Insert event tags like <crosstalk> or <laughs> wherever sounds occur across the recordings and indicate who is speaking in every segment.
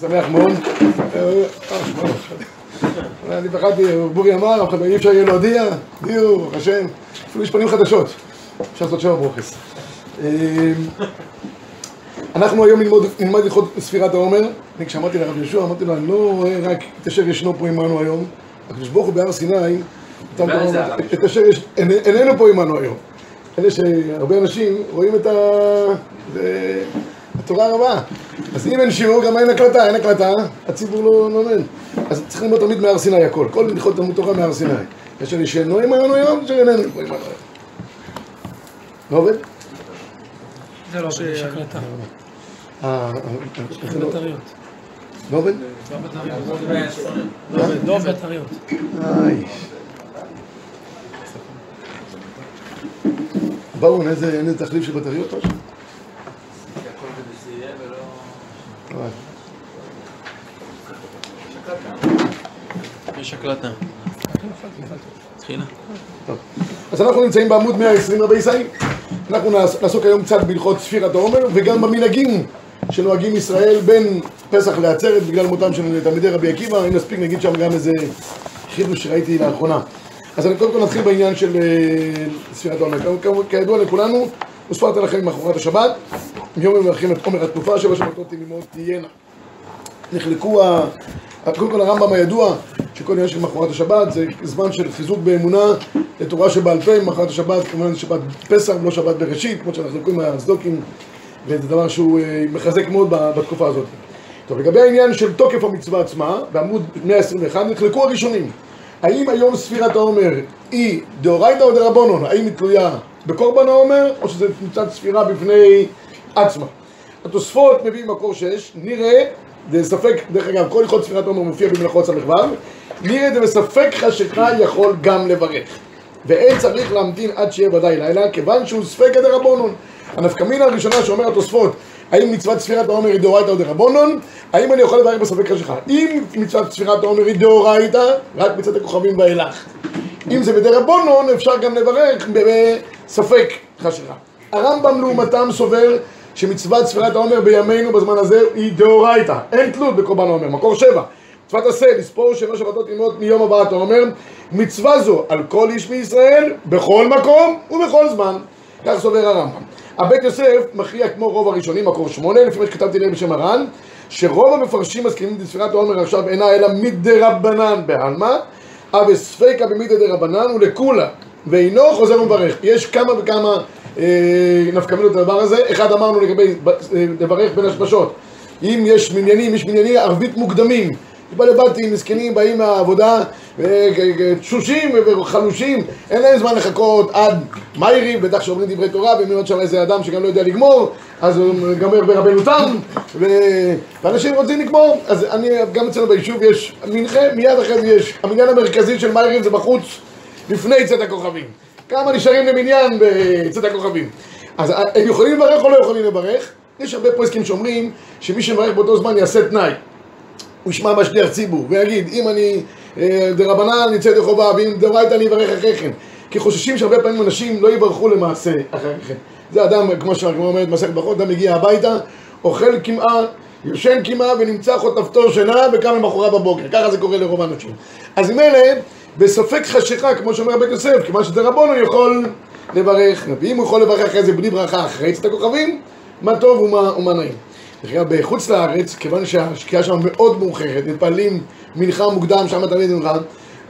Speaker 1: שמח מאוד. אני פחדתי, בורי אמר, אי אפשר יהיה להודיע, הודיעו, ברוך השם. אפילו יש פנים חדשות. אפשר לעשות שבע ברוכס. אנחנו היום נלמד הלכות ספירת העומר. אני כשאמרתי לרב יהושע, אמרתי לו, אני לא רואה רק את אשר ישנו פה עמנו היום. הקדוש ברוך הוא בהר סיני, את אשר איננו פה עמנו היום. אלה שהרבה אנשים רואים את ה... התורה רבה. אז אם אין שיעור, גם אין הקלטה, אין הקלטה, הציבור לא לומד. אז צריך ללמוד תמיד מהר סיני הכל. כל הלכות תלמוד תורה מהר סיני. יש לי שאינו עמנו היום, פה עמנו היום. לא עובד?
Speaker 2: זה לא עובד, יש הקלטה.
Speaker 1: אה. לא עובד?
Speaker 2: לא. לא עובד, לא בטריות.
Speaker 1: באו, אין איזה תחליף של בטריות משהו? אבל.
Speaker 3: יש הקלטה. התחילה.
Speaker 1: טוב. אז אנחנו נמצאים בעמוד 120 רבי ישראל. אנחנו נעס- נעסוק היום קצת בהלכות ספירת העומר וגם במנהגים שנוהגים ישראל בין פסח לעצרת בגלל מותם של תלמידי רבי עקיבא, אם נספיק נגיד שם גם איזה חידוש שראיתי לאחרונה. אז אני קודם כל נתחיל בעניין של אה, ספירת העומר. כידוע לכולנו, וספרת לכם ממחרת השבת, מיום מברכים את עומר התקופה, שבע שבתות תמימות תהיינה. נחלקו. קודם כל הרמב"ם הידוע שכל עניין של מחרת השבת זה זמן של חיזוק באמונה לתורה שבעל פה, מחרת השבת כמובן שבת פסח ולא שבת בראשית, כמו שאנחנו קוראים מהצדוקים וזה דבר שהוא אה, מחזק מאוד בתקופה הזאת. טוב, לגבי העניין של תוקף המצווה עצמה, בעמוד 121 נחלקו הראשונים האם היום ספירת העומר היא דאורייתא או דרבנון? האם היא תלויה בקורבן העומר או שזה מצד ספירה בפני עצמה? התוספות מביאים מקור 6, נראה, זה ספק, דרך אגב, כל הלכות ספירת עומר מופיע במלאכות ס"ו, נראה זה בספק חשיכה יכול גם לברך. ואין צריך להמתין עד שיהיה ודאי לילה, כיוון שהוא ספקא דרבנון. הנפקמינה הראשונה שאומר התוספות, האם מצוות ספירת העומר היא דאורייתא או דרבנון? האם אני יכול לברך בספק חשיכה? אם מצוות ספירת העומר היא דאורייתא, רק מצוות הכוכבים ואילך. אם זה בדרבנון, אפשר גם לברך בספק חשיכה. הרמב"ם לעומתם סובר שמצוות ספירת העומר בימינו בזמן הזה היא דאורייתא, אין תלות בקורבן העומר, מקור שבע. מצוות עשה, לספור שבע שבתות ימות מיום הבאת העומר, מצווה זו על כל איש מישראל, בכל מקום ובכל זמן. כך סובר הרמב"ם. הבית יוסף מכריע כמו רוב הראשונים, מקור שמונה, לפי מה שכתבתי להם בשם הר"ן, שרוב המפרשים מסכימים בספירת העומר עכשיו אינה אלא מדרבנן בעלמא, אבל ספיקה במידא דרבנן ולכולה, ואינו חוזר ומברך. יש כמה וכמה אה, נפקמינות לדבר הזה, אחד אמרנו לגבי אה, לברך בין השמשות, אם יש מניינים, יש מנייני ערבית מוקדמים, בעלי בתים, מסכנים, באים מהעבודה, אה, תשושים וחלושים, אין להם זמן לחכות עד מאירי, בטח שאומרים דברי תורה, ואם עוד שם איזה אדם שגם לא יודע לגמור, אז הוא גמר ברבנו תם. ואנשים רוצים לגמור, אז אני, גם אצלנו ביישוב יש מנחה, מיד אחרי זה יש, המניין המרכזי של מאירי זה בחוץ, לפני צאת הכוכבים. כמה נשארים למניין בצאת הכוכבים. אז הם יכולים לברך או לא יכולים לברך? יש הרבה פרסקים שאומרים שמי שמברך באותו זמן יעשה תנאי. הוא ישמע מה שליח ציבור, ויגיד, אם אני אה, דרבנן נצא ידי חובה, ואם דאורייתא אני אברך אחרי כן. כי חוששים שהרבה פעמים אנשים לא יברכו למעשה אחרי כן. זה אדם, כמו שהגמרא אומרת במסכת ברכות, אדם מגיע הביתה, אוכל קמעה, יושן קמעה ונמצא חוטפתו שינה וקם למחרת בבוקר. ככה זה קורה לרוב האנשים. אז אלה, בספק חשיכה, כמו שאומר בית יוסף, כיוון שזה הוא יכול לברך, ואם הוא יכול לברך אחרי זה בלי ברכה אחרי צאת הכוכבים, מה טוב ומה, ומה נעים. דרך אגב, בחוץ לארץ, כיוון שהשקיעה שם מאוד מאוחרת, מתפללים מנחה מוקדם, שם תמיד מנחה,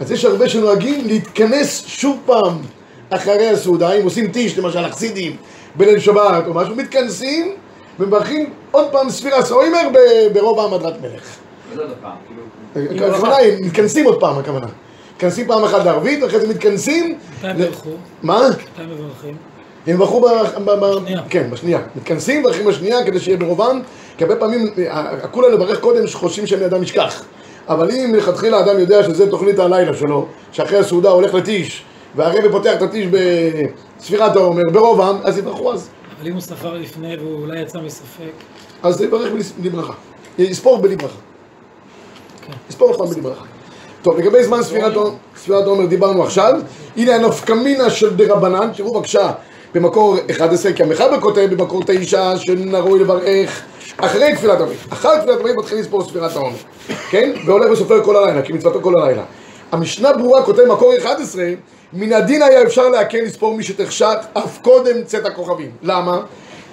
Speaker 1: אז יש הרבה שנוהגים להתכנס שוב פעם אחרי הסעודה, אם עושים טיש, למשל, החסידים, בליל שבת או משהו, מתכנסים ומברכים עוד פעם ספירה סוימר ברוב העמדת מלך.
Speaker 4: כאילו...
Speaker 1: הכוונה היא, מתכנסים עוד פעם, הכוונה. מתכנסים פעם אחת לערבית, ואחרי זה מתכנסים...
Speaker 2: מתי
Speaker 1: ל-
Speaker 2: ברכו?
Speaker 1: מה?
Speaker 2: מתי מברכים?
Speaker 1: הם בחרו ב...
Speaker 2: בשנייה.
Speaker 1: כן, בשנייה. מתכנסים, מברכים בשנייה כדי שיהיה ברובם, כי הרבה פעמים, ה- כולה לברך קודם שחושבים שאני אדם ישכח. אבל אם מלכתחילה האדם יודע שזה תוכנית הלילה שלו, שאחרי הסעודה הולך לטיש, והרבא פותח את הטיש בספירת העומר, ברובם, אז יברכו אז.
Speaker 2: אבל אם הוא ספר לפני והוא אולי יצא מספק,
Speaker 1: אז יברך בלי- ברכה. יספור בלי ברכה.
Speaker 2: כן.
Speaker 1: יספור פעם בלי ברכה. טוב, לגבי זמן ספירת העומר דיברנו עכשיו. הנה הנפקמינה של דרבנן, תראו בבקשה במקור 11, כי המחבר כותב במקור 9 שראוי לברך אחרי תפילת ערבית. אחר תפילת ערבית מתחיל לספור ספירת העומר, כן? והולך וסופר כל הלילה, כי מצוותו כל הלילה. המשנה ברורה כותב מקור 11, מן הדין היה אפשר להקל לספור מי שתחשק אף קודם צאת הכוכבים. למה?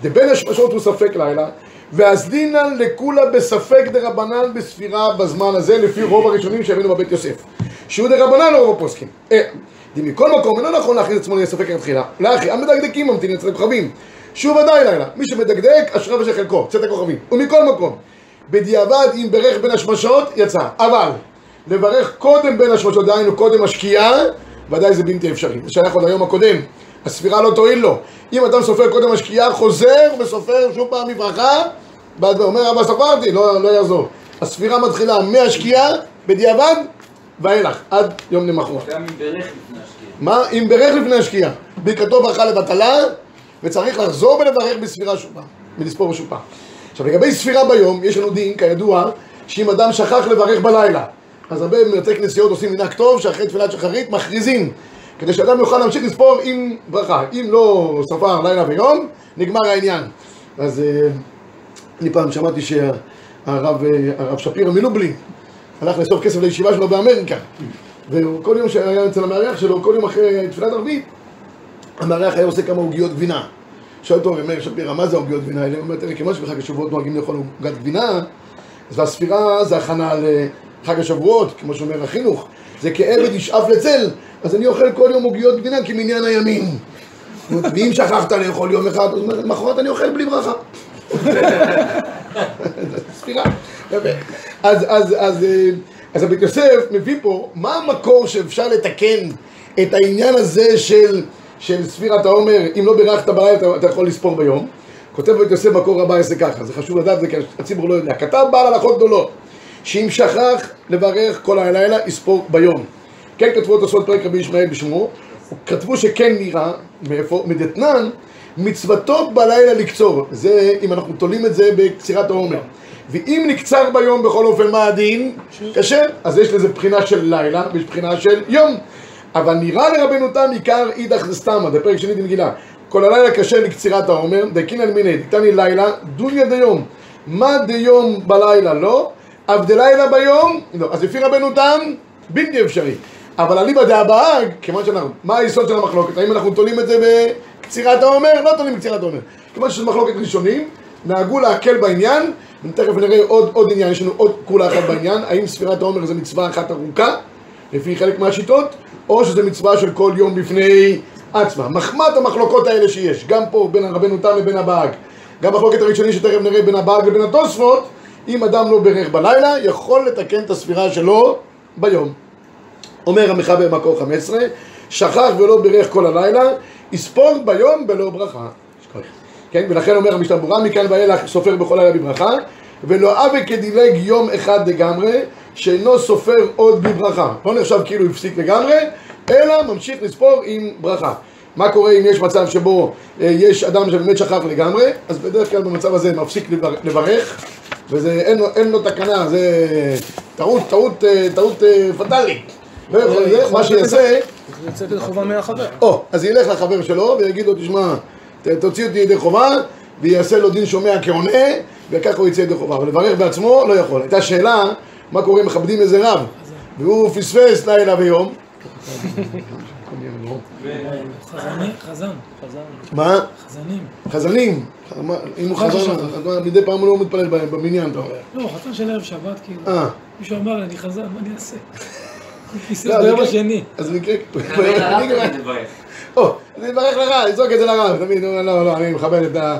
Speaker 1: דבין השמשות הוא ספק לילה, ואז דינן לכולה בספק דרבנן בספירה בזמן הזה, לפי רוב הראשונים שהבינו בבית יוסף. שהוא דרבנן לא רוב הפוסקים. אה, מכל מקום, אינו נכון להכניס עצמו לספק התחילה. לאחי, המדקדקים ממתינים אצל הכוכבים. שהוא ודאי לילה. מי שמדקדק, אשריו ושל חלקו, צאת הכוכבים. ומכל מקום, בדיעבד, אם ברך בין השמשות, יצא. אבל, לברך קודם בין השמשות, דהיינו קודם השקיעה, ודאי זה בלתי אפשרי. זה שייך עוד היום הקודם. הספירה לא תועיל לו. אם אדם סופר קודם השקיעה, חוזר וסופר שוב פעם מברכה, אומר, אבא ספרתי, לא, לא יעזור. הספירה מתחילה מהשקיעה, בדיעבד, ואילך, עד יום למחרת.
Speaker 4: גם אם ברך לפני השקיעה.
Speaker 1: מה? אם ברך לפני השקיעה. ברכתו ברכה לבטלה, וצריך לחזור ולברך בספירה שוב פעם, ולספור פעם. עכשיו לגבי ספירה ביום, יש לנו דין, כידוע, שאם אדם שכח לברך בלילה, אז הרבה מבתי כנסיות עושים מנהג טוב, שאחרי תפילת שחרית מכריזים, כדי שאדם יוכל להמשיך לספור עם ברכה. אם לא ספר לילה ויום, נגמר העניין. אז אה, אני פעם שמעתי שהרב אה, שפירא מלובלין הלך לאסוף כסף לישיבה שלו באמריקה. וכל יום שהיה אצל המארח שלו, כל יום אחרי תפילת ערבית המארח היה עושה כמה עוגיות גבינה. שואל אותו מאיר שפירא, מה זה העוגיות גבינה? האלה? הוא אומר, תראה, כיוון שבחג השבועות נוהגים לאכול עוגת גבינה אז הספירה זה הכנה לחג השבועות, כמו שאומר החינוך. זה כעבד ישאף לצל אז אני אוכל כל יום עוגיות גבינה כמניין הימין. ואם שכחת לאכול יום אחד, אז למחרת אני אוכל בלי ברכה ספירה. אז, אז, אז, אה, אז הבית יוסף מביא פה, מה המקור שאפשר לתקן את העניין הזה של, של ספירת העומר, אם לא בירכת בלילה אתה, אתה יכול לספור ביום. כותב בית יוסף מקור רבה יעשה ככה, זה חשוב לדעת, זה כי הציבור לא יודע. כתב בעל הלכות גדולות, שאם שכח לברך כל הלילה, יספור ביום. כן כתבו אותו סוד פרק רבי ישמעאל בשמו, כתבו שכן נראה, מאיפה? מדתנן, מצוותו בלילה לקצור. זה, אם אנחנו תולים את זה בקצירת העומר. ואם נקצר ביום בכל אופן מה הדין? כשר. אז יש לזה בחינה של לילה ויש בחינה של יום. אבל נראה לרבנו תם עיקר אידך דסתמא, זה פרק שני דמגילה. כל הלילה קשה לקצירת העומר, דקינן מיני, דתני לילה, דוניה דיום. מה דיום בלילה לא? אבדלילה ביום? לא. אז לפי רבנו תם, בלתי אפשרי. אבל אליבא דאבהג, כיוון שאנחנו, מה היסוד של המחלוקת? האם אנחנו תולים את זה בקצירת העומר? לא תולים בקצירת העומר. כיוון שיש מחלוקת ראשונים, נהגו להקל בעניין, ותכף נראה עוד, עוד עניין, יש לנו עוד כולה אחת בעניין, האם ספירת העומר זה מצווה אחת ארוכה, לפי חלק מהשיטות, או שזה מצווה של כל יום בפני עצמה. מחמת המחלוקות האלה שיש, גם פה בין רבנו תם לבין הבאג, גם מחלוקת הראשוני שתכף נראה בין הבאג לבין התוספות, אם אדם לא בירך בלילה, יכול לתקן את הספירה שלו ביום. אומר המחבר מקור 15, שכח ולא בירך כל הלילה, יספור ביום בלא ברכה. כן, ולכן אומר המשנה ברורה, מכאן ואילך סופר בכל לילה בברכה, ולא אבי כדילג יום אחד לגמרי, שאינו סופר עוד בברכה. לא נחשב כאילו הפסיק לגמרי, אלא ממשיך לספור עם ברכה. מה קורה אם יש מצב שבו אה, יש אדם שבאמת שכח לגמרי, אז בדרך כלל במצב הזה מפסיק לבר, לברך, ואין לו, אין לו תקנה, זה טעות, טעות, אה, טעות אה, פטאלית. לא יכול זה, מה שיעשה...
Speaker 2: יוצא ידי חובה מהחבר.
Speaker 1: או, אז ילך לחבר שלו ויגיד לו, תשמע, תוציא אותי ידי חובה, ויעשה לו דין שומע כעונה, וככה הוא יצא ידי חובה. אבל לברך בעצמו לא יכול. הייתה שאלה, מה קורה אם מכבדים איזה רב, והוא פספס לילה ויום.
Speaker 2: חזני, חזן.
Speaker 1: מה?
Speaker 2: חזנים.
Speaker 1: חזנים. אם הוא
Speaker 2: חזן
Speaker 1: חזן,
Speaker 2: שבת.
Speaker 1: אז מה, מדי פעם הוא לא מתפלל ב- במניין, אתה אומר.
Speaker 2: לא, חתן של ערב שבת, כאילו.
Speaker 1: אה,
Speaker 2: מישהו אמר לי, אני חזן, מה אני אעשה? כיסא
Speaker 1: לא,
Speaker 2: ביום
Speaker 1: זה-
Speaker 2: השני.
Speaker 1: אז במקרה... או, אני אברך לרב, יזרוק את זה לרב, תמיד, לא, לא, לא, אני מכבד את ה...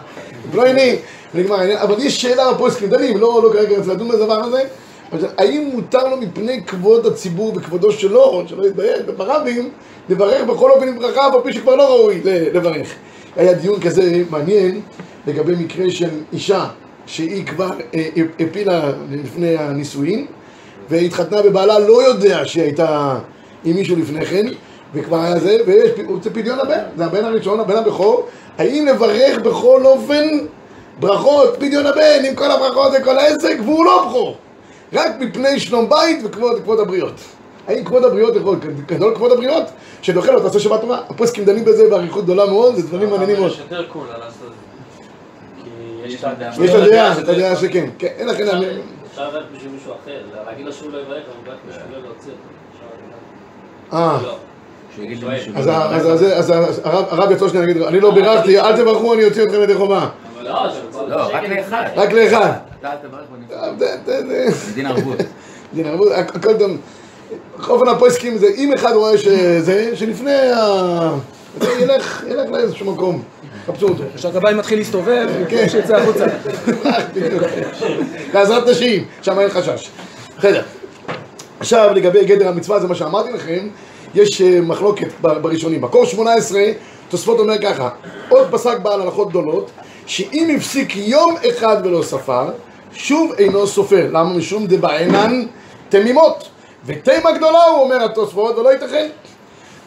Speaker 1: לא עיני, נגמר העניין, אבל יש שאלה בפוסקים דנים, לא לא כרגע רוצה לדון בדבר הזה, אבל האם מותר לו מפני כבוד הציבור וכבודו שלו, שלא יתבייש, ברבים, לברך בכל אופן עם ברכה, אף פי שכבר לא ראוי לברך. היה דיון כזה מעניין לגבי מקרה של אישה שהיא כבר אה, הפילה לפני הנישואין, והתחתנה ובעלה לא יודע שהיא הייתה עם מישהו לפני כן, וכבר היה זה, ויש זה פדיון הבן, זה הבן הראשון, הבן הבכור, האם לברך בכל אופן ברכות, פדיון הבן, עם כל הברכות וכל העסק, והוא לא בכור, רק מפני שלום בית וכבוד, וכבוד הבריות. האם כבוד הבריות יכול, גדול כבוד הבריות, שדוחה לו תעשה שבת תורה. הפוסקים דנים בזה באריכות גדולה מאוד, זה דברים מעניינים מאוד.
Speaker 5: יש יותר קול על לעשות את זה. כי יש את הדעה.
Speaker 1: יש את הדעה, את הדעה שכן, כן, אין לכם...
Speaker 6: אפשר לברך בשביל מישהו אחר, זה להגיד לו שהוא לא יברך, אבל רק בשביל לא להוציא אותו. אפשר
Speaker 1: אה,
Speaker 6: להגיד לו. לא.
Speaker 4: שיגיד
Speaker 6: שואל.
Speaker 4: למישהו.
Speaker 1: אז ה- אז- אז- אז הרב יצא שנייה להגיד, אני לא בירכתי, אל תברכו, אני אוציא אתכם ידי חובה.
Speaker 6: אבל לא,
Speaker 4: לא, רק. לאחד.
Speaker 1: רק לאחד.
Speaker 4: אתה אל תברך ואני
Speaker 1: אה,
Speaker 4: מדין ערבות. <laughs>
Speaker 1: דין ערבות, הכ- הכל טוב. אופן הפויסקים זה, אם אחד רואה שזה, שלפני ה... ילך לאיזשהו מקום, חפשו אותו.
Speaker 2: כשהגבאי מתחיל להסתובב,
Speaker 1: כן.
Speaker 2: שיצא החוצה.
Speaker 1: לעזרת נשים, שם אין חשש. בסדר. עכשיו לגבי גדר המצווה, זה מה שאמרתי לכם, יש אה, מחלוקת בראשונים. מקור 18, תוספות אומר ככה, עוד פסק בעל הלכות גדולות, שאם הפסיק יום אחד ולא ספר, שוב אינו סופר. למה? משום דבעינן תמימות. ותימה גדולה הוא אומר התוספות, ולא ייתכן.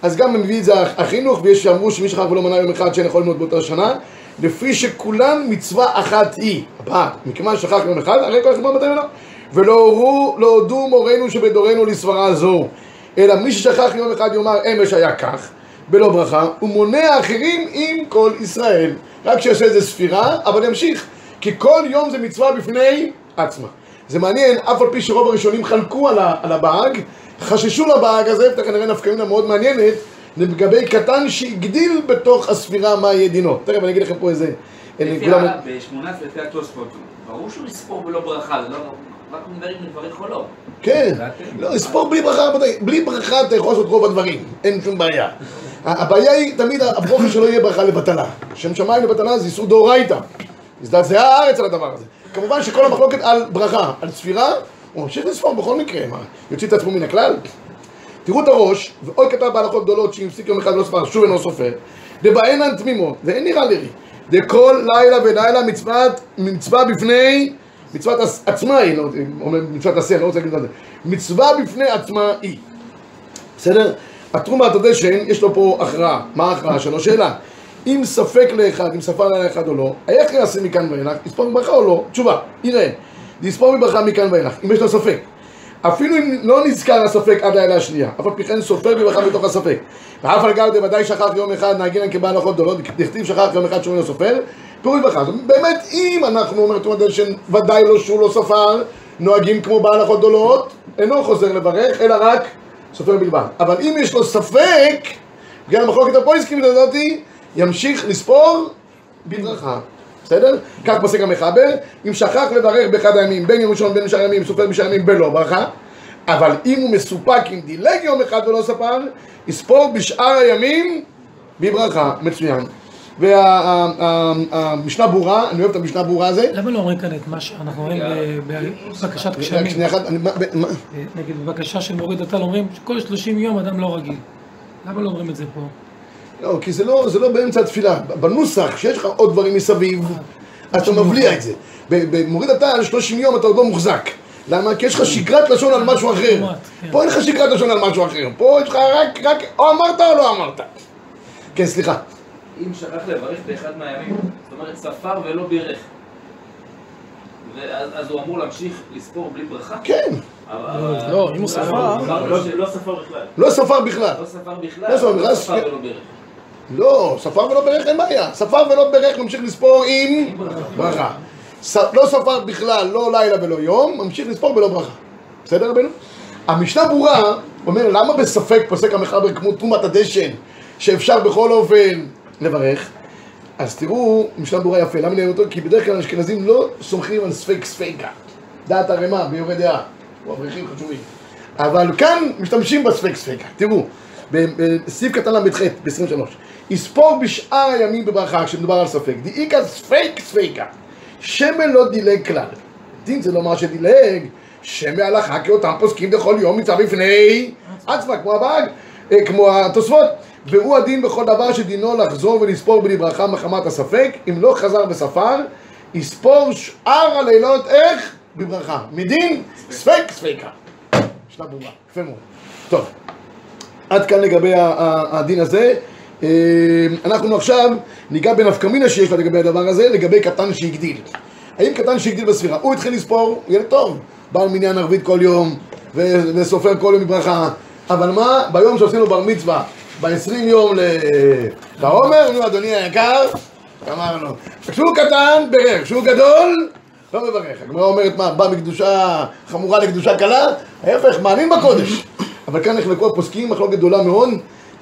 Speaker 1: אז גם מביא את זה החינוך, ויש שאמרו שמי שכח ולא מנה יום אחד שאין יכול ללמוד באותה שנה, לפי שכולן מצווה אחת היא. הבא, מכיוון שכח יום אחד, הרי כל החשבון מתי ולא. ולא הורו, לא הודו מורינו שבדורנו לסברה זו. אלא מי ששכח יום אחד יאמר אמש היה כך, בלא ברכה, ומונע אחרים עם כל ישראל. רק שיעשה איזה ספירה, אבל ימשיך. כי כל יום זה מצווה בפני עצמה. זה מעניין, אף על פי שרוב הראשונים חלקו על הבאג, חששו לבאג הזה, ותכף נראה נפקא מינה מאוד מעניינת, לגבי קטן שהגדיל בתוך הספירה מה יהיה דינו. תכף אני אגיד לכם פה איזה...
Speaker 7: לפי ה- ב-18 לפי התוספות, ברור שהוא לספור בלא ברכה, זה לא... רק מדברים לברך או לא.
Speaker 1: כן, לא, לספור בלי ברכה, בלי ברכה אתה יכול לעשות רוב הדברים, אין שום בעיה. הבעיה היא תמיד הברוכה שלא יהיה ברכה לבטלה. שם שמיים לבטלה זה איסור דאורייתא. הזדעזעה הארץ על הדבר הזה. כמובן שכל המחלוקת על ברכה, על ספירה, הוא ממשיך לספור בכל מקרה, מה, יוציא את עצמו מן הכלל? תראו את הראש, ועוד כתב בהלכות גדולות שאם הפסיק יום אחד לא ספר, שוב אינו סופר, דבעינן תמימות, ואין נראה לי, דכל לילה ולילה מצוות, מצווה בפני, מצוות עצמה היא, לא, אומר מצוות עשה, לא רוצה להגיד את זה, מצווה בפני עצמה היא. בסדר? התרומה הדשן, יש לו פה הכרעה. מה ההכרעה שלו? שאלה. אם ספק לאחד, אם ספר לאחד או לא, איך יעשה מכאן ואילך? יספור מברכה או לא? תשובה, יראה. יספור מברכה מכאן ואילך, אם יש לו ספק. אפילו אם לא נזכר הספק עד לילה השנייה, אף על פי כן סופר בברכה בתוך הספק. ואף על גב דוודאי שכח יום אחד נהגינן כבעל הלכות גדולות, דכתיב שכח יום אחד שהוא לא סופר, פירוש ברכה. באמת, אם אנחנו אומר תרומת דשן, ודאי לא שהוא לא ספר, נוהגים כמו בעל הלכות גדולות, אינו חוזר לברך, אלא רק סופר בלבד. אבל אם יש לו ספק, בגלל המחלוקת הפויסקים הזאתי, ימשיך לספור בברכה. בסדר? כך פוסק המחבר, אם שכח לברך באחד הימים, בין יום ראשון בין שאר הימים, סופר בשאר הימים בלא ברכה, אבל אם הוא מסופק, אם דילג יום אחד ולא ספר, יספור בשאר הימים בברכה. מצוין. והמשנה ברורה, אני אוהב את המשנה ברורה הזה.
Speaker 2: למה לא אומרים כאן את מה שאנחנו רואים בבקשת גשמים?
Speaker 1: שנייה אחת,
Speaker 2: אה, נגיד בבקשה של מוריד הטל אומרים שכל 30 יום אדם לא רגיל. למה לא אומרים את זה פה?
Speaker 1: לא, כי זה לא, זה לא באמצע התפילה. בנוסח, שיש לך עוד דברים מסביב, אז אתה מבליע את זה. ב- במוריד הטל, 30 יום אתה עוד לא מוחזק. למה? כי יש לך שגרת לשון על משהו אחר.
Speaker 2: כן.
Speaker 1: פה אין לך שגרת לשון על משהו אחר. פה יש לך רק, רק, או אמרת או לא אמרת. כן, סליחה.
Speaker 7: אם שכח לברך באחד מהימים, זאת אומרת ספר ולא בירך. ואז אז הוא אמור להמשיך לספור בלי ברכה?
Speaker 1: כן.
Speaker 7: אבל-
Speaker 2: לא, אם הוא ספר.
Speaker 6: לא- לא ספר בכלל.
Speaker 1: לא ספר בכלל.
Speaker 7: לא ספר בכלל,
Speaker 1: לא ספר
Speaker 7: לא ספר- ולא בירך.
Speaker 1: לא, ספר ולא ברך אין בעיה. ספר ולא ברך ממשיך לספור עם ברכה. לא ספר בכלל, לא לילה ולא יום, ממשיך לספור בלא ברכה. בסדר רבנו? המשנה ברורה אומר למה בספק פוסק המחבר כמו תרומת הדשן שאפשר בכל אופן לברך אז תראו, משנה ברורה יפה, למה נראה אותו? כי בדרך כלל האשכנזים לא סומכים על ספק ספיקה דעת הרמ"א ביורה דעה, הוא אברכים חשובים אבל כאן משתמשים בספק ספיקה, תראו בסעיף קטן ל"ח ב-23. יספור בשאר הימים בברכה כשמדובר על ספק. דאיקה ספק ספיקה שמן לא דילג כלל דין זה לומר שדילג שמא הלכה כי אותם פוסקים בכל יום מצווה בפני עצמה כמו הבאג, אה, כמו התוספות. והוא הדין בכל דבר שדינו לחזור ולספור בלי ברכה מחמת הספק אם לא חזר וספר יספור שאר הלילות איך? בברכה מדין ספק ספיקה משנה ברורה, יפה מאוד. טוב עד כאן לגבי הדין הזה. אה, אנחנו עכשיו ניגע בנפקמינה שיש לה לגבי הדבר הזה, לגבי קטן שהגדיל. האם קטן שהגדיל בספירה, הוא התחיל לספור, ילד טוב, בעל מניין ערבית כל יום, וסופר כל יום בברכה, אבל מה, ביום שעושים בר מצווה, ב-20 יום לעומר, אומרים, אדוני היקר, אמרנו, כשהוא קטן, בירך, כשהוא גדול, לא מברך. הגמרא אומרת מה, בא מקדושה חמורה לקדושה קלה? ההפך, מאמין בקודש. אבל כאן נחלקו הפוסקים, מחלוקת גדולה מאוד,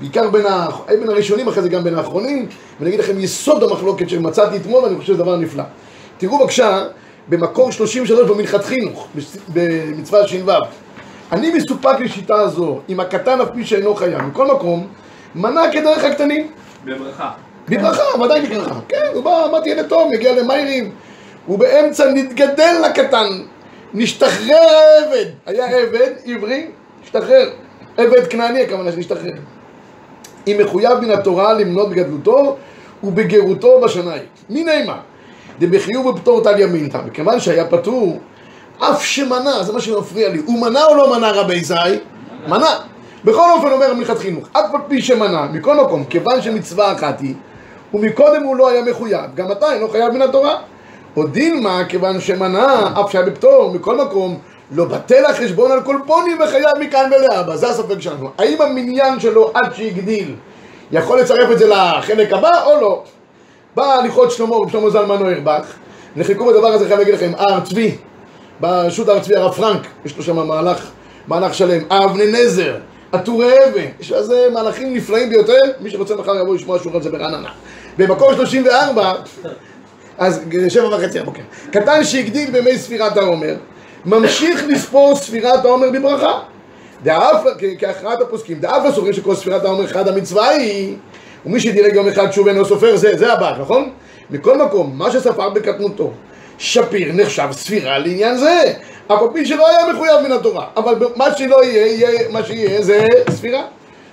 Speaker 1: בעיקר בין, ה... בין הראשונים, אחרי זה גם בין האחרונים, ואני אגיד לכם יסוד המחלוקת שמצאתי אתמול, ואני חושב שזה דבר נפלא. תראו בבקשה, במקור 33 במנחת חינוך, במצווה ש"ו. אני מסופק לשיטה הזו, אם הקטן אף פי שאינו חייב, מכל מקום, מנה כדרך הקטנים.
Speaker 7: בברכה.
Speaker 1: בברכה, ודאי בברכה. כן, הוא בא, אמרתי ילד טוב, מגיע למאירים. הוא באמצע נתגדל לקטן. נשתחרר העבד. היה עבד עברי, השתחרר. עבד כנעני הכוונה שנשתחרר. אם מחויב מן התורה למנות בגדלותו ובגרותו בשנה ההיא. מיני מה? דבחיוב ופטור טל ימינתא. מכיוון שהיה פטור, אף שמנה, זה מה שמפריע לי. הוא מנה או לא מנה רבי זי? מנה. בכל אופן אומר המנחת חינוך, אף על פי שמנה, מכל מקום, כיוון שמצווה אחת היא, ומקודם הוא לא היה מחויב, גם אתה אינו חייב מן התורה. או דילמה, כיוון שמנה, אף שהיה בפטור, מכל מקום, לא בטל החשבון על כל פוני וחייב מכאן ולהבא, זה הספק שלנו. האם המניין שלו עד שהגדיל יכול לצרף את זה לחלק הבא או לא? בא הליכות שלמה, רב שלמה זלמן אוירבך, נחלקו בדבר הזה, חייב להגיד לכם, הר צבי, ברשות הר צבי הרב פרנק, יש לו שם מהלך, מהלך שלם, אבני נזר, עטורי אבן, יש לזה מהלכים נפלאים ביותר, מי שרוצה מחר יבוא לשמוע שורה על זה ברעננה. במקור 34, אז שבע וחצי הבוקר, קטן שהגדיל בימי ספירת העומר, ממשיך לספור ספירת העומר בברכה. דאף, כהכרעת הפוסקים, דאף לסופרים שכל ספירת העומר אחד המצווה היא, ומי שדילג יום אחד שוב אינו סופר, זה, זה הבא, נכון? מכל מקום, מה שספר בקטנותו, שפיר נחשב ספירה לעניין זה, אף על פי שלא היה מחויב מן התורה, אבל מה שלא יהיה, יהיה, מה שיהיה זה ספירה.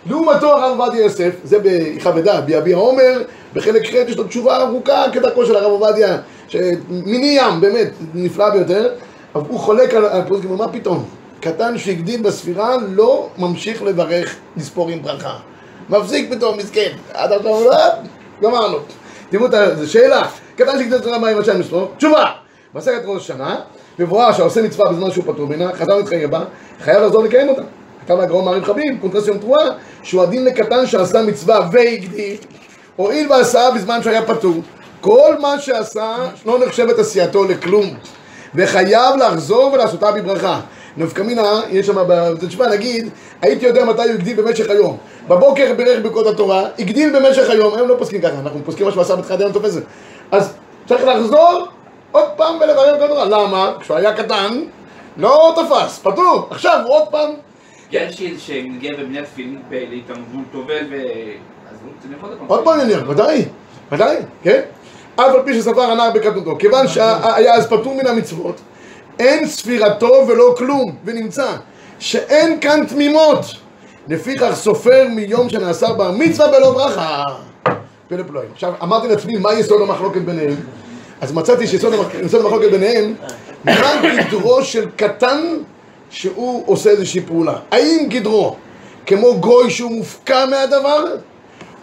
Speaker 1: לעומתו הרב עובדיה יוסף, זה בכבדה, ביביע עומר, בחלק ח' יש לו תשובה ארוכה כדרכו של הרב עובדיה, שמיני ים, באמת, נפלא ביותר, הוא חולק על הפוסקים, מה פתאום? קטן שהגדיל בספירה לא ממשיך לברך לספור עם ברכה. מפסיק פתאום, מסכן. עד עכשיו לא, גמרנו. תראו את ה... זו שאלה. קטן שהגדיל בספירה מה עם השם לספור? תשובה! מסכת ראש השנה, מבואר שעושה מצווה בזמן שהוא פטור ממנה, חזר להתחייב בה, חייב לחזור לקיים אותה. כתב הגאון מהר"ם חביב, קונטרס יום תרועה, שהוא הדין לקטן שעשה מצווה והגדיל, הואיל ועשה בזמן שהיה פטור. כל מה שעשה לא נחשבת עשייתו לכלום, וחייב לחזור ולעשותה בברכה. נפקא מינה, יש שם בתשמע, נגיד, הייתי יודע מתי הוא הגדיל במשך היום. בבוקר בירך ברכות התורה, הגדיל במשך היום, הם לא פוסקים ככה, אנחנו פוסקים מה שהוא עשה בתחילת היום תופסת. אז צריך לחזור עוד פעם ולברך ברכות התורה. למה? כשהוא היה קטן, לא תפס, פטור. עכשיו עוד פעם
Speaker 7: יש שמגיע בבניית תפילין להתעמדות טובל ו...
Speaker 1: עוד פעם נניח, ודאי, ודאי, כן? אף על פי שספר הנער בקטנותו, כיוון שהיה אז פטור מן המצוות, אין ספירתו ולא כלום, ונמצא שאין כאן תמימות. לפיכך סופר מיום שנעשה בר מצווה בלא ברכה. פלא. עכשיו, אמרתי לעצמי, מה יסוד המחלוקת ביניהם? אז מצאתי שיסוד המחלוקת ביניהם, מה גדרו של קטן שהוא עושה איזושהי פעולה? האם גדרו כמו גוי שהוא מופקע מהדבר,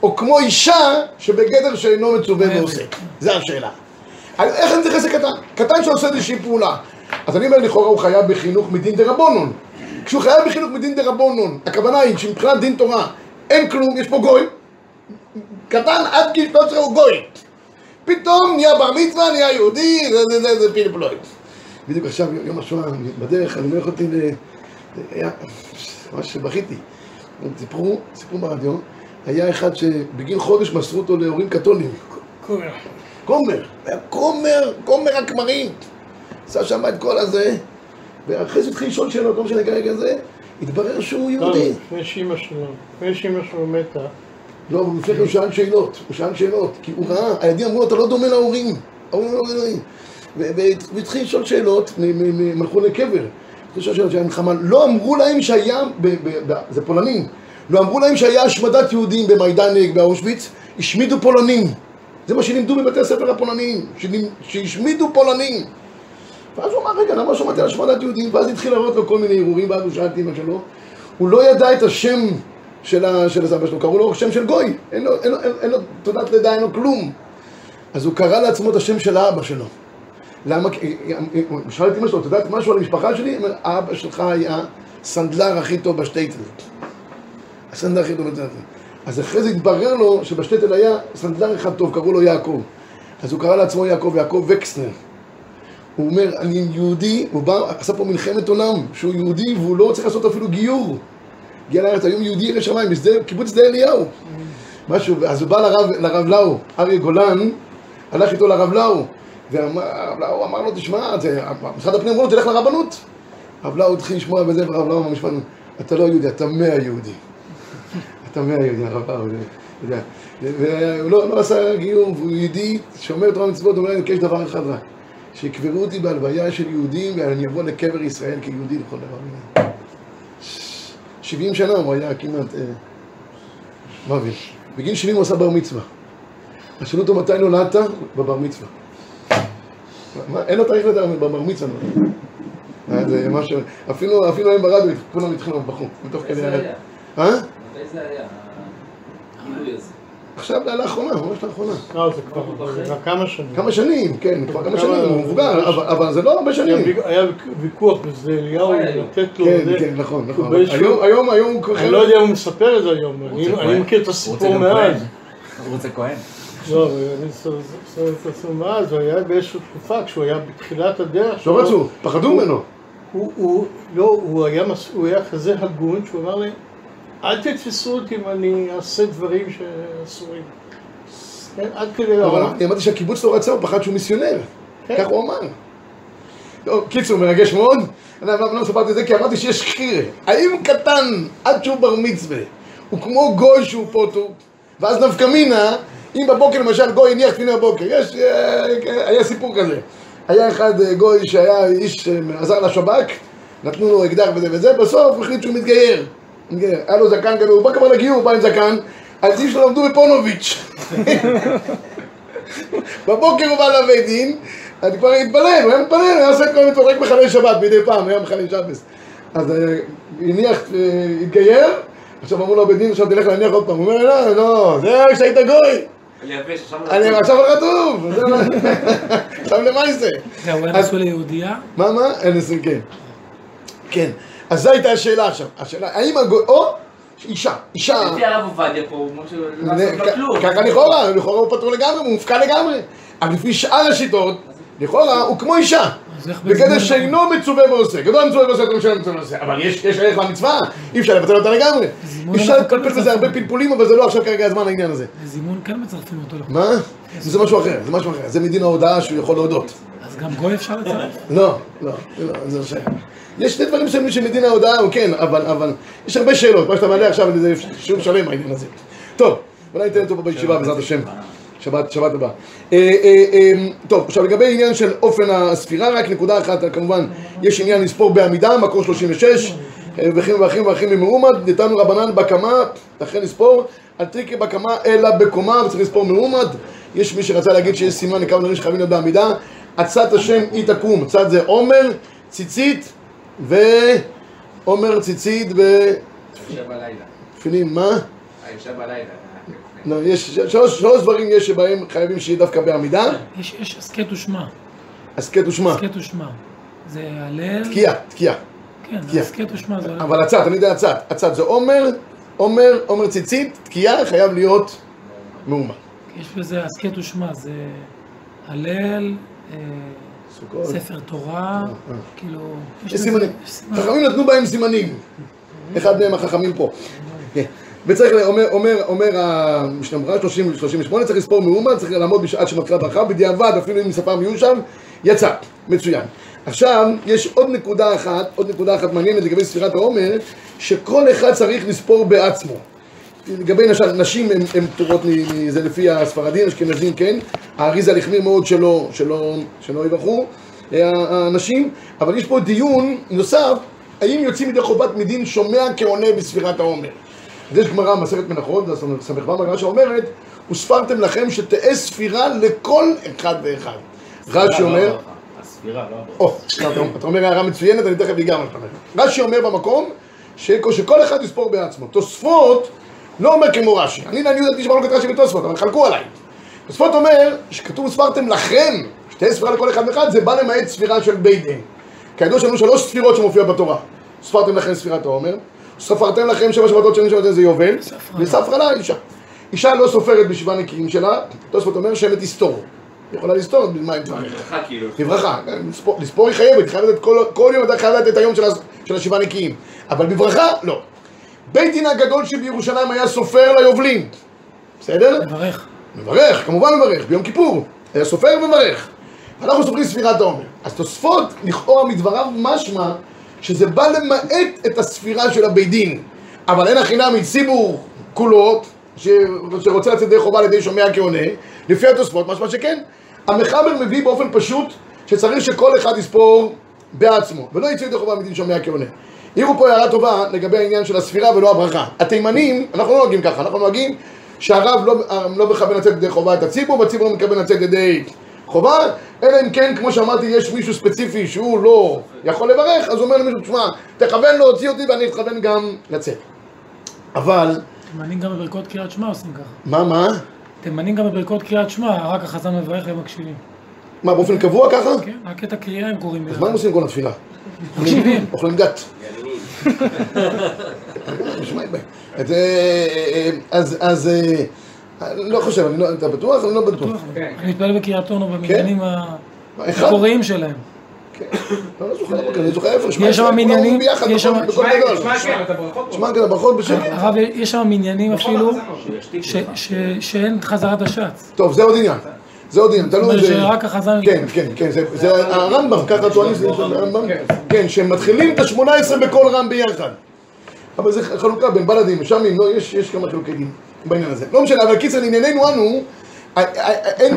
Speaker 1: או כמו אישה שבגדר שאינו מצווה ועושה? זו השאלה. איך אני מתייחס לקטן? קטן שעושה איזושהי פעולה. אז אני אומר לכאורה הוא חייב בחינוך מדין דרבנון. כשהוא חייב בחינוך מדין דרבנון, הכוונה היא שמבחינת דין תורה אין כלום, יש פה גוי. קטן עד גיל 13 הוא גוי. פתאום נהיה בר מצווה, נהיה יהודי, זה זה זה זה פיל פלוי. בדיוק עכשיו יום השואה, בדרך, אני אומר יכולתי ל... ממש בכיתי. סיפרו, סיפרו ברדיו, היה אחד שבגיל חודש מסרו אותו להורים קתולים.
Speaker 2: כומר.
Speaker 1: כומר, היה כומר, כומר הכמרים. עשה שם את כל הזה, ואחרי זה התחיל לשאול שאלות, לא משנה כרגע זה, התברר שהוא יהודי.
Speaker 8: לפני שאימא שלו, לפני שאימא שלו מתה.
Speaker 1: לא, אבל לפני כן הוא שאל שאלות, הוא שאל שאלות, כי הוא ראה, הילדים אמרו, אתה לא דומה להורים. ההורים לא דומים. והתחיל לשאול שאלות, הם הלכו לקבר. התחיל לשאול שאלות שהיה מלחמה, לא אמרו להם שהיה, זה פולנים, לא אמרו להם שהיה השמדת יהודים במיידנק, באושוויץ, השמידו פולנים. זה מה שלימדו בבתי הספר הפולניים, שהשמידו פולנים. ואז הוא אמר, רגע, למה שמעתי על השמדת יהודים? ואז התחיל להראות לו כל מיני הרהורים, ואז הוא שאל את אמא שלו. הוא לא ידע את השם של, הסבא שלו, קראו לו שם של גוי, אין לו, אין אין, אין לו תעודת לידה, אין לו כלום. אז הוא קרא לעצמו את השם של האבא שלו. למה? הוא שאל את אמא שלו, אתה יודעת משהו על המשפחה שלי? האבא שלך היה סנדלר הכי טוב בשטייטל. הסנדלר הכי טוב הזה. אז אחרי זה התברר לו שבשטטל היה סנדלר אחד טוב, קראו לו יעקב. אז הוא קרא לעצמו יעקב, יעקב וקסנר. הוא אומר, אני יהודי, הוא בא, עשה פה מלחמת עולם, שהוא יהודי והוא לא צריך לעשות אפילו גיור. הגיע לארץ, היום יהודי ירא שמיים, קיבוץ שדה אליהו. משהו, אז הוא בא לרב, לרב לאו, אריה גולן, הלך איתו לרב לאו, והרב לאו אמר לו, תשמע, משרד הפנים אמרו לו, תלך לרבנות. הרב לאו התחיל לשמוע בזה, והרב לאו אמר אתה לא יהודי, אתה מאה יהודי. זה- אתה יודע. והוא לא, לא עשה גיור, והוא יהודי, שומר תורה ומצוות, אומר להם, יש דבר אחד רע, שיקברו אותי בהלוויה של יהודים, ואני אבוא לקבר ישראל כיהודי לכל דבר. 70 שנה הוא היה כמעט אה, מוות. בגיל 70 הוא עשה בר מצווה. אז שאלו אותו מתי נולדת? בבר מצווה. אין לו תאריך לדעת בבר מצווה. אה, זה משהו, אפילו, היום ברדיו כולם התחילו בחור, בתוך כדי...
Speaker 6: זה
Speaker 1: הר-
Speaker 6: היה?
Speaker 1: אה?
Speaker 6: זה היה? הגילוי הזה.
Speaker 1: עכשיו זה לאחרונה, ממש לאחרונה.
Speaker 8: לא, זה כבר כמה שנים.
Speaker 1: כמה שנים, כן, כבר כמה שנים, הוא מבוגר, אבל- אבל זה לא הרבה שנים.
Speaker 8: היה ויכוח בשדה אליהו. לתת לו
Speaker 1: כן. כן, נכון, נכון. היום, היום, הוא כבר...
Speaker 8: אני לא יודע אם הוא מספר את זה היום, אני-? מכיר את הסיפור מאז.
Speaker 3: הוא רוצה כהן.
Speaker 8: לא, אבל אני מספר את הסיפור מאז, הוא היה באיזושהי תקופה, כשהוא היה בתחילת הדרך
Speaker 1: לא רצו, פחדו ממנו.
Speaker 8: הוא, הוא, לא, הוא היה, מס, הוא היה כזה הגון, שהוא אמר להם, אל תתפסו אותי אם אני אעשה דברים שאסורים. כן, עד כדי...
Speaker 1: אבל אני אמרתי שהקיבוץ לא רצה, הוא פחד שהוא מיסיונר.
Speaker 8: כן.
Speaker 1: כך הוא אמר. טוב, קיצור, מרגש מאוד. אני לא סיפרתי את זה? כי אמרתי שיש חירה. האם קטן עד שהוא בר מצווה, הוא כמו גוי שהוא פוטו, ואז נפקא מינה, אם בבוקר למשל גוי הניח תפילין בבוקר, יש, אה, היה סיפור כזה. היה אחד אה, גוי שהיה איש אה, עזר לשב"כ, נתנו לו אקדח וזה וזה, בסוף החליט שהוא מתגייר. מתגייר. היה לו זקן כזה, הוא בא כבר לגיור, הוא בא עם זקן, הילדים שלו למדו בפונוביץ'. בבוקר הוא בא לבית דין, אני כבר התפלל, הוא היה מתפלל, הוא היה עושה את כל מיני רק מחלל שבת מדי פעם, היה מחלל שבס. אז אה, הניח, אה, התגייר, עכשיו אמרו לו בית דין, עכשיו תלך להניח עוד פעם. הוא אומר, לא, לא, זה כשהיית גוי.
Speaker 7: אני יבש, עכשיו
Speaker 1: זה מה- <laughs> עכשיו למה זה?
Speaker 2: זה, היה
Speaker 1: אז-
Speaker 2: נשוי ליהודייה?
Speaker 1: מה, מה? כן. כן. אז זו הייתה השאלה עכשיו. השאלה, האם הגוי, או אישה, אישה.
Speaker 7: לפי הרב עובדיה פה, הוא לא לו כלום.
Speaker 1: ככה לכאורה, לכאורה הוא פטור לגמרי, הוא מופקע לגמרי. אבל לפי שאר השיטות, לכאורה הוא כמו אישה.
Speaker 2: בזמן-
Speaker 1: שאינו מצווה ועושה. גדול מצווה ועושה, אתה משלם מצווה ועושה. אבל יש ערך למצווה, אי אפשר לבטל אותה לגמרי. אפשר לפלפל
Speaker 2: כן
Speaker 1: בזה הרבה. פלפולים, אבל זה לא עכשיו כרגע הזמן לעניין הזה.
Speaker 2: זימון כן מצרפים אותו.
Speaker 1: מה? זה משהו אחר, זה משהו אחר. זה מדין ההודעה שהוא יכול להודות.
Speaker 2: גם גוי אפשר לצרף?
Speaker 1: לא, לא, לא, זה לא שייך. יש שני דברים מסוימים שמדין ההודעה הוא כן, אבל, אבל יש הרבה שאלות, מה שאתה מעלה עכשיו זה שיעור שלם העניין הזה. טוב, אולי ניתן אותו פה בישיבה בעזרת השם. שבת, שבת הבאה. אה, אה, אה, טוב, עכשיו לגבי עניין של אופן הספירה, רק נקודה אחת, כמובן, יש עניין לספור בעמידה, מקור 36, אה, וכן ואחים ואחים ממעומד, נתנו רבנן בקמה, לכן לספור, אל תריקי בקמה אלא בקומה, וצריך לספור מעומד. יש מי שרצה להגיד שיש סימן לכמה דברים שחייבים להיות בעמידה. עצת השם היא תקום, עצת זה עומר, ציצית ועומר, ציצית
Speaker 7: בלילה.
Speaker 1: ותפילין, מה?
Speaker 7: יושב בלילה.
Speaker 1: לא, יש שלוש, שלוש דברים יש שבהם חייבים שיהיה דווקא בעמידה,
Speaker 2: יש יש הסכת ושמע.
Speaker 1: הסכת ושמע,
Speaker 2: הסכת ושמע. זה הלל.
Speaker 1: תקיעה, תקיעה.
Speaker 2: כן,
Speaker 1: תקיעה.
Speaker 2: הסכת ושמע זה...
Speaker 1: אבל עצת, אני יודע עצת, עצת זה עומר, עומר, עומר ציצית, תקיעה חייב להיות מאומה.
Speaker 2: יש בזה הסכת ושמע, זה הלל, אה. ספר תורה, כאילו...
Speaker 1: יש סימנים. חכמים נתנו בהם סימנים. אחד מהם החכמים פה. כן. וצריך, אומר, אומר, אומר 30 38, צריך לספור מאומה, צריך לעמוד בשעת שמתחילה ברכה, בדיעבד, אפילו אם ספר מיושב, יצא. מצוין. עכשיו, יש עוד נקודה אחת, עוד נקודה אחת מעניינת לגבי ספירת העומר, שכל אחד צריך לספור בעצמו. לגבי נשל, נשים הן- פטורות מזה לפי הספרדים, אשכנזים כן, האריזה החמיר מאוד שלא, שלא, שלא יברכו אה, האנשים, אבל יש פה דיון נוסף, האם יוצאים ידי חובת מדין שומע כעונה בספירת העומר. אז יש גמרא, מסכת מנחות, ס"ו הגמרא שאומרת, וספרתם לכם שתהא ספירה לכל אחד ואחד. רש"י אומר,
Speaker 3: הספירה, לא הברכה.
Speaker 1: אתה אומר הערה מצוינת, אני תכף אגע מה שאתה אומר. רש"י אומר במקום, שכל אחד יספור בעצמו. תוספות לא אומר כמו רש"י. אני לעניות דעתי שבמחלוקת רש"י ותוספות, אבל חלקו עליי. תוספות אומר, שכתוב ספרתם לכם, שתהיה ספירה לכל אחד ואחד, זה בא למעט ספירה של בית דין. כידוע שיש לנו שלוש ספירות שמופיעות בתורה. ספרתם לכם ספירת העומר, ספרתם לכם שבע שבתות שנים שבתות זה יובל, וספרלה אישה. אישה לא סופרת בשבעה נקיים שלה, תוספות אומר שמת תסתור. היא יכולה לסתור במים תברך.
Speaker 7: ברכה כאילו.
Speaker 1: בברכה, לספור, היא חייבת, היא חייבת את כל, כל יום אתה חייב לתת את היום של השבעה נקיים, אבל בברכה, לא. בית דין הגדול שבירושלים היה סופר ליובלים, בסדר?
Speaker 2: מברך.
Speaker 1: מברך, כמובן מברך, ביום כיפור, היה סופר ומברך. אנחנו סופרים ספירת העומר. אז תוספות, לכאורה מדבריו משמע שזה בא למעט את הספירה של הבית דין. אבל אין החינם מציבור כולו, ש... שרוצה לצאת ידי חובה על ידי שומע כעונה, לפי התוספות, משמע שכן. המחבר מביא באופן פשוט שצריך שכל אחד יספור בעצמו, ולא יצא ידי חובה מדין שומע כעונה. העירו פה הערה טובה לגבי העניין של הספירה ולא הברכה. התימנים, אנחנו לא נוהגים ככה, אנחנו נוהגים שהרב לא, לא מכוון לצאת ידי חובה את הציבור, והציבור לא מכוון לצאת ידי חובה, אלא אם כן, כמו שאמרתי, יש מישהו ספציפי שהוא לא יכול לברך, אז הוא אומר למישהו, תשמע, תכוון להוציא אותי ואני אתכוון גם לצאת. אבל,
Speaker 2: תימנים גם בברכות קריאת שמע עושים ככה.
Speaker 1: מה, מה?
Speaker 2: תימנים גם בברכות קריאת שמע, רק החזן מברך והם מקשיבים.
Speaker 1: מה, באופן קבוע ככה?
Speaker 2: כן, רק את הקריאה הם קוראים
Speaker 1: אז מה הם עושים כל התפילה? <laughs>
Speaker 2: מקשיבים.
Speaker 1: אוכלים גת. אה, אה, אז, אז, אה, אני לא חושב, אני לא, אתה בטוח? אני לא בטוח.
Speaker 2: אני מתפלל בקריאת אונו במניינים
Speaker 1: אחד?
Speaker 2: המקוריים שלהם.
Speaker 1: לא, לא זוכר, אוקיי, אני זוכר איפה,
Speaker 2: יש שם מניינים, יש שם-.
Speaker 5: כן.
Speaker 1: שמע, כן, הברכות בשקט.
Speaker 2: הרב, יש שם מניינים אפילו
Speaker 3: לך.
Speaker 2: ש- שאין חזרת השץ.
Speaker 1: טוב, זה עוד עניין. זה עוד עניין,
Speaker 2: זאת
Speaker 1: תלוי
Speaker 2: אומרת
Speaker 1: זה...
Speaker 2: שרק החזן...
Speaker 1: כן, כן, כן, זה- זה הרמב"ם, ככה טוענים שזה הרמב"ם. כן, שהם מתחילים את השמונה עשרה בכל רם ביחד. אבל זה חלוקה בין בלדים ושמים, לא, יש יש כמה חילוקי דין בעניין הזה. לא משנה, אבל קיצר, לענייננו אנו,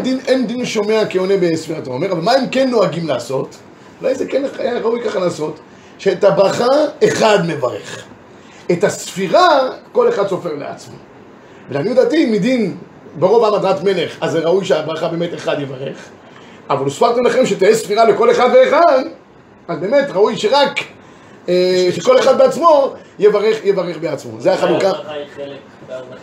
Speaker 1: דין- אין דין שומע כעונה בספירת העומר, אבל מה הם כן נוהגים לעשות? אולי זה כן היה ראוי ככה לעשות, שאת הברכה אחד מברך. את הספירה, כל אחד סופר לעצמו. ולעניות דעתי, מדין ברוב עם הדרת מלך, אז זה ראוי שהברכה באמת אחד יברך. אבל הוספרתם לכם שתהיה ספירה לכל אחד ואחד, אז באמת ראוי שרק, אה, שכל אחד בעצמו יברך, יברך בעצמו. זה החלוקה.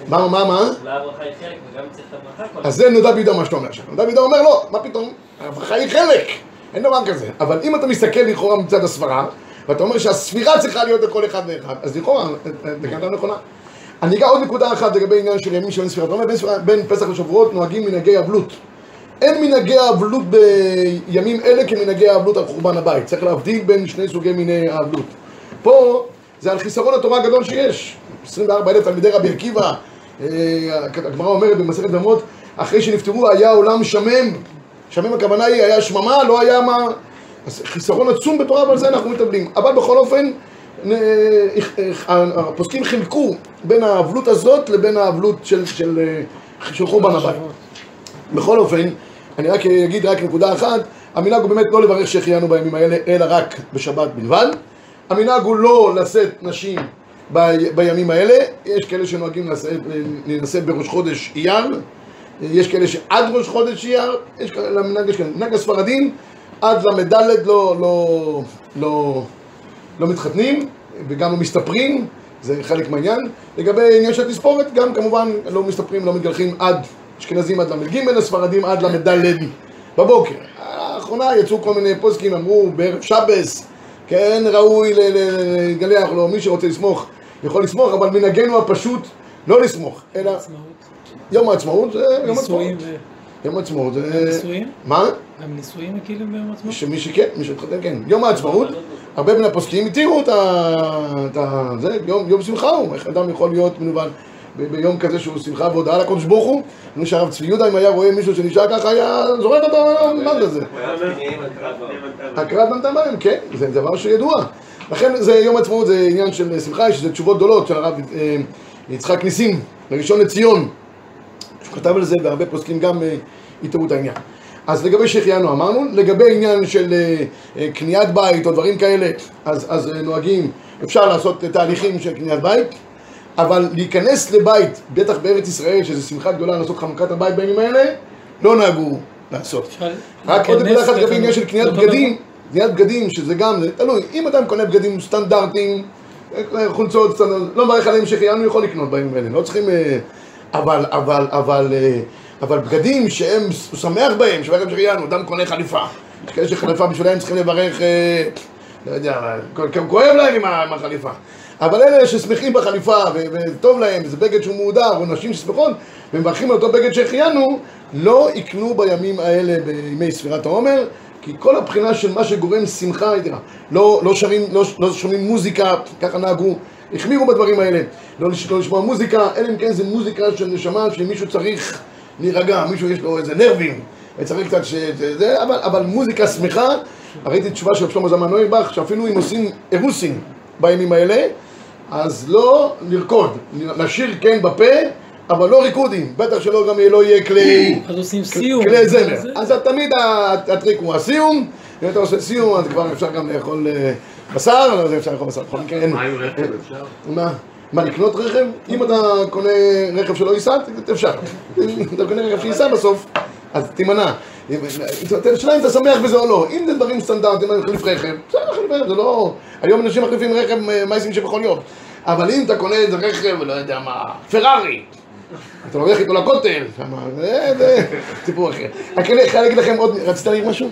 Speaker 1: מה, מה, מה?
Speaker 6: אולי הברכה היא חלק וגם צריך את הברכה
Speaker 1: אז זה נודע ביהודה מה שאתה אומר עכשיו. נודע ביהודה אומר לא, מה פתאום? הברכה היא חלק, אין דבר כזה. אבל אם אתה מסתכל לכאורה מצד הסברה, ואתה אומר שהספירה צריכה להיות לכל אחד ואחד, אז לכאורה, דקה נכונה. אני אגע עוד נקודה אחת לגבי עניין של ימים שאין ספירת עומר, בין, פסח לשבועות נוהגים מנהגי אבלות. אין מנהגי האבלות בימים אלה כמנהגי האבלות על חורבן הבית. צריך להבדיל בין שני סוגי מיני האבלות. פה זה על חיסרון התורה הגדול שיש. 24 אלף תלמידי רבי עקיבא, אה, הגמרא אומרת במסכת דמות, אחרי שנפטרו היה עולם שמם. שמם הכוונה היא, היה שממה, לא היה מה... חיסרון עצום בתורה, ועל זה אנחנו מתאבלים. אבל בכל אופן, הפוסקים חילקו בין האבלות הזאת לבין האבלות של, של, אה, של חורבן הבית. בכל אופן, אני רק אגיד רק נקודה אחת, המנהג הוא באמת לא לברך שהחיינו בימים האלה, אלא רק בשבת בלבד. המנהג הוא לא לשאת נשים ב, בימים האלה, יש כאלה שנוהגים לשאת בראש חודש אייר, יש כאלה שעד ראש חודש אייר, יש כאלה, למנהג יש כאלה, מנהג הספרדים עד ל"ד לא, לא, לא, לא מתחתנים וגם לא מסתפרים, זה חלק מהעניין. לגבי עניין של תספורת, גם כמובן לא מסתפרים, לא מתגלחים עד אשכנזים עד ל"ג, הספרדים עד ל"ד בבוקר. לאחרונה יצאו כל מיני פוסקים, אמרו בערב שבס, כן, ראוי ל- ל- להתגלח, לא, מי שרוצה לסמוך יכול לסמוך, אבל מנהגנו הפשוט לא לסמוך, אלא
Speaker 2: עצמאות.
Speaker 1: יום העצמאות זה יום
Speaker 2: ו...
Speaker 1: יום העצמאות זה...
Speaker 2: נישואים?
Speaker 1: מה?
Speaker 2: גם נישואים מקילים ביום עצמאות?
Speaker 1: שמי שכן, מי שהתחתן כן. יום העצמאות, הרבה מן הפוסקים התירו את ה... את ה... זה, יום, יום שמחה הוא, איך אדם יכול להיות מנוול ב- ביום כזה שהוא שמחה והודעה לקדוש ברוך הוא. אני חושב שהרב צבי יהודה, אם היה רואה מישהו שנשאר ככה, היה זורק אותו, מה זה זה? הקראת בנתם בהם, כן, זה דבר שידוע. לכן זה יום העצמאות, זה עניין של שמחה, יש לזה תשובות גדולות של הרב אה, יצחק ניסים, לראשון לציון. שהוא כתב על זה, והרבה פוסקים גם אה, יתראו את העניין. אז לגבי שהחיינו אמרנו, לגבי עניין של אה, אה, קניית בית או דברים כאלה, אז, אז אה, נוהגים, אפשר לעשות תהליכים של קניית בית, אבל להיכנס לבית, בטח בארץ ישראל, שזו שמחה גדולה לעשות חנוכת הבית בימים האלה, לא נהגו לעשות. רק עוד נקודה אחת לגבי עניין של קניית בגדים, קניית בגדים, שזה גם, זה תלוי, אם אדם קונה בגדים סטנדרטיים, חולצות סטנדרטיות, לא מברך עליהם שהחיינו יכול לקנות בימים האלה, לא צריכים, אבל, אבל, אבל, אה, אבל בגדים שהם, הוא שמח בהם, שברך להם שהחיינו, אדם קונה חליפה, יש כאלה שחליפה בשבילם צריכים לברך, אה, לא יודע, כואב להם עם החליפה, אבל אלה ששמחים בחליפה, וטוב להם, וזה בגד שהוא מהודר, או נשים ששמחות, ומברכים על אותו בגד שהחיינו, לא יקנו בימים האלה בימי ספירת העומר, כי כל הבחינה של מה שגורם שמחה יתרה. לא, לא, שרים, לא, לא שומעים מוזיקה, ככה נהגו, החמירו בדברים האלה. לא, לא לשמוע מוזיקה, אלא אם כן זה מוזיקה של נשמה שמישהו צריך להירגע, מישהו יש לו איזה נרבים, וצריך קצת ש... זה- אבל, אבל מוזיקה שמחה, ראיתי תשובה של שלמה זלמן נוירבך, שאפילו אם עושים אירוסין בימים האלה, אז לא לרקוד, לשיר כן בפה, אבל לא ריקודים, בטח שלא גם לא יהיה כלי...
Speaker 2: אז עושים סיום.
Speaker 1: כלי זמר.
Speaker 2: זה-
Speaker 1: אז תמיד הטריק הוא הסיום, אם אתה עושה סיום אז כבר אפשר גם לאכול אה, בשר, לא יודע, אפשר לאכול בשר, בכל מקרה אין...
Speaker 9: מה עם רכב אפשר?
Speaker 1: מה? מה, לקנות רכב? אם אתה קונה רכב שלא ייסע, אפשר. אם אתה קונה רכב שייסע בסוף, אז תימנע. השאלה אם אתה שמח בזה או לא. אם זה דברים סטנדרטיים, אני מחליף רכב, בסדר, מחליף רכב, זה לא... היום אנשים מחליפים רכב אה, מייסים שבכל יום. אבל אם אתה קונה איזה רכב, לא יודע מה, פרארי, אתה הולך איתו לכותל, שמה, זה סיפור אחר. אני חייב להגיד לכם עוד, רצית להגיד משהו?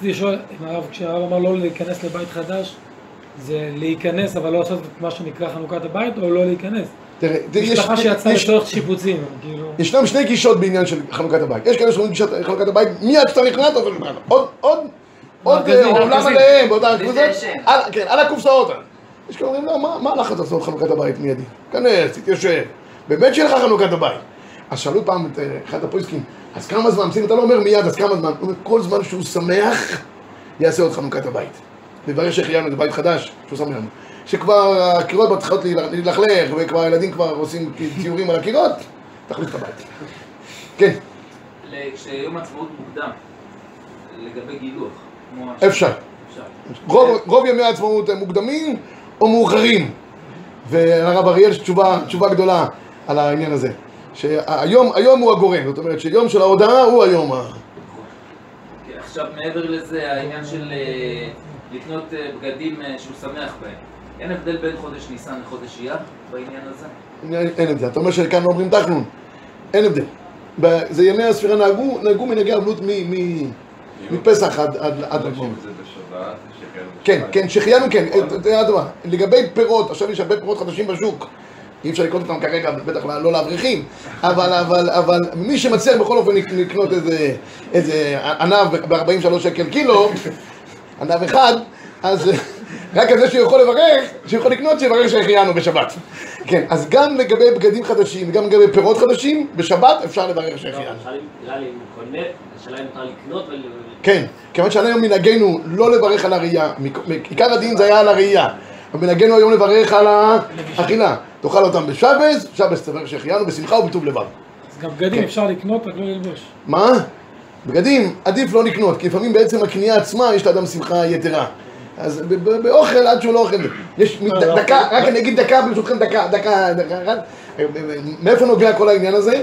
Speaker 2: רציתי לשאול, אם הרב, כשהרב אמר לא להיכנס לבית חדש, זה להיכנס אבל לא לעשות את מה שנקרא חנוכת הבית, או לא להיכנס?
Speaker 1: תראה, יש-
Speaker 2: משפחה שיצאה
Speaker 1: יש-
Speaker 2: לצורך שיפוצים, כאילו...
Speaker 1: ישנם שני גישות בעניין של חנוכת הבית. יש כאלה שאומרים גישת חנוכת הבית, מיד שאתה נכנס. עוד, עוד, עוד
Speaker 2: מארגזים,
Speaker 1: אה, עולם. עליהם, כן, על הקופסאות. יש כאלה אומרים, לא, מה- הלחץ לעשות חנוכת הבית מיידי? כנס, תתיישב. באמת שיהיה לך חנוכת הבית. אז שאלו פעם את אה, אחד הפויסקים, אז כמה זמן? אם אתה לא אומר מיד, אז כמה זמן? הוא אומר, כל זמן שהוא שמח, יעשה עוד חנוכת הבית. לברך שהחיינו את בית חדש, שהוא שמח. שכבר הקירות מתחילות להתלכלך, וכבר הילדים כבר עושים ציורים על הקירות, תחליף את הבית. כן.
Speaker 7: כשיום עצמאות מוקדם, לגבי גילוח.
Speaker 1: אפשר. רוב, ימי העצמאות הם מוקדמים או מאוחרים. והרב אריאל יש תשובה, תשובה גדולה על העניין הזה. שהיום היום הוא הגורם, זאת אומרת שיום של ההודעה הוא היום ה...
Speaker 7: כן, עכשיו מעבר לזה, העניין של אה, לקנות אה, בגדים אה, שהוא שמח בהם. אין הבדל בין חודש ניסן לחודש אייר בעניין הזה?
Speaker 1: אין הבדל. אתה אומר שכאן לא אומרים תחנון. אין הבדל. זה ימי הספירה נהגו, נהגו מנהגי אבלות מ- מ- מפסח עד-.
Speaker 9: זה שכן
Speaker 1: כן, כן, שהחיינו כן, אתה יודע מה, לגבי פירות, עכשיו יש הרבה פירות חדשים בשוק, אי אפשר לקנות אותם כרגע, בטח לא לאברכים, אבל, אבל, אבל מי שמצליח בכל אופן לק- לקנות איזה, איזה ענב ב-43 שקל קילו, ענב אחד, אז רק על זה שהוא יכול לברך, שהוא יכול לקנות, שיברך שהחיינו בשבת. כן, אז גם לגבי בגדים חדשים וגם לגבי פירות חדשים, בשבת אפשר לברך שהחיינו. כן, כיוון שעד היום מנהגנו לא לברך על הראייה, עיקר הדין זה היה על הראייה, ומנהגנו היום לברך על האכילה. תאכל אותם בשבס, שבס תברך שהחיינו בשמחה ובטוב לבב.
Speaker 2: אז גם בגדים אפשר לקנות, רק לא ללבוש.
Speaker 1: מה? בגדים עדיף לא לקנות, כי לפעמים בעצם הקנייה עצמה יש לאדם שמחה יתרה. אז באוכל עד שהוא לא אוכל. יש מ- ד- דקה, רק אני אגיד דקה ברשותכם דקה, דקה, דקה אחת. מאיפה נוגע כל העניין הזה?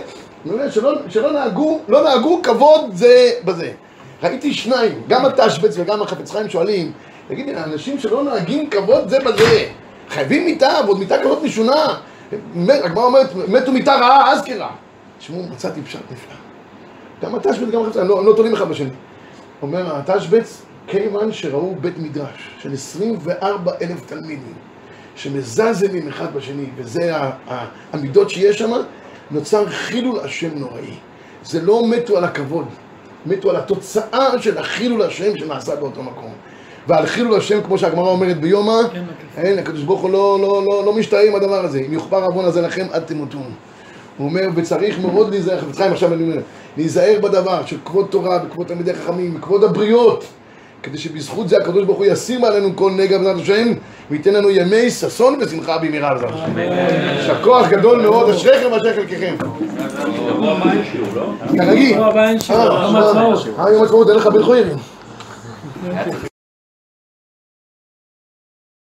Speaker 1: שלא, נהגו, לא נהגו כבוד זה בזה. ראיתי שניים, גם התשבץ וגם החפץ חיים שואלים, תגידי, האנשים שלא נוהגים כבוד זה בזה, חייבים מיטה, ועוד מיטה כזאת משונה. הגמרא אומרת, מתו מיטה רעה, אז כרע. תשמעו, מצאתי פשט נפלא. גם התשבץ וגם החפץ חיים, לא, לא תולים אחד בשני. אומר התשבץ, כיוון שראו בית מדרש של 24 אלף תלמידים, שמזלזלים אחד בשני, וזה המידות שיש שם, נוצר חילול השם נוראי. זה לא מתו על הכבוד, מתו על התוצאה של החילול השם שנעשה באותו מקום. ועל חילול השם, כמו שהגמרא אומרת ביומא,
Speaker 2: כן, מקיף.
Speaker 1: אין, הקדוש ברוך הוא לא, לא, לא, לא משתאה עם הדבר הזה. אם יוכפר עוון הזה לכם, עד תמותון. הוא אומר, וצריך מאוד להיזהר, חפץ חיים עכשיו אני אומר, להיזהר בדבר של כבוד תורה וכבוד תלמידי חכמים וכבוד הבריות, כדי שבזכות זה הקדוש ברוך הוא ישים עלינו כל נגע בעזרת השם, וייתן לנו ימי ששון ושמחה במהרה בעזרת השם. יישר כוח גדול מאוד, אשריכם ואשרי חלקכם. כרגיל. אה,
Speaker 2: יום.
Speaker 1: אה, יום העצמאות, אין לך בן חוירים.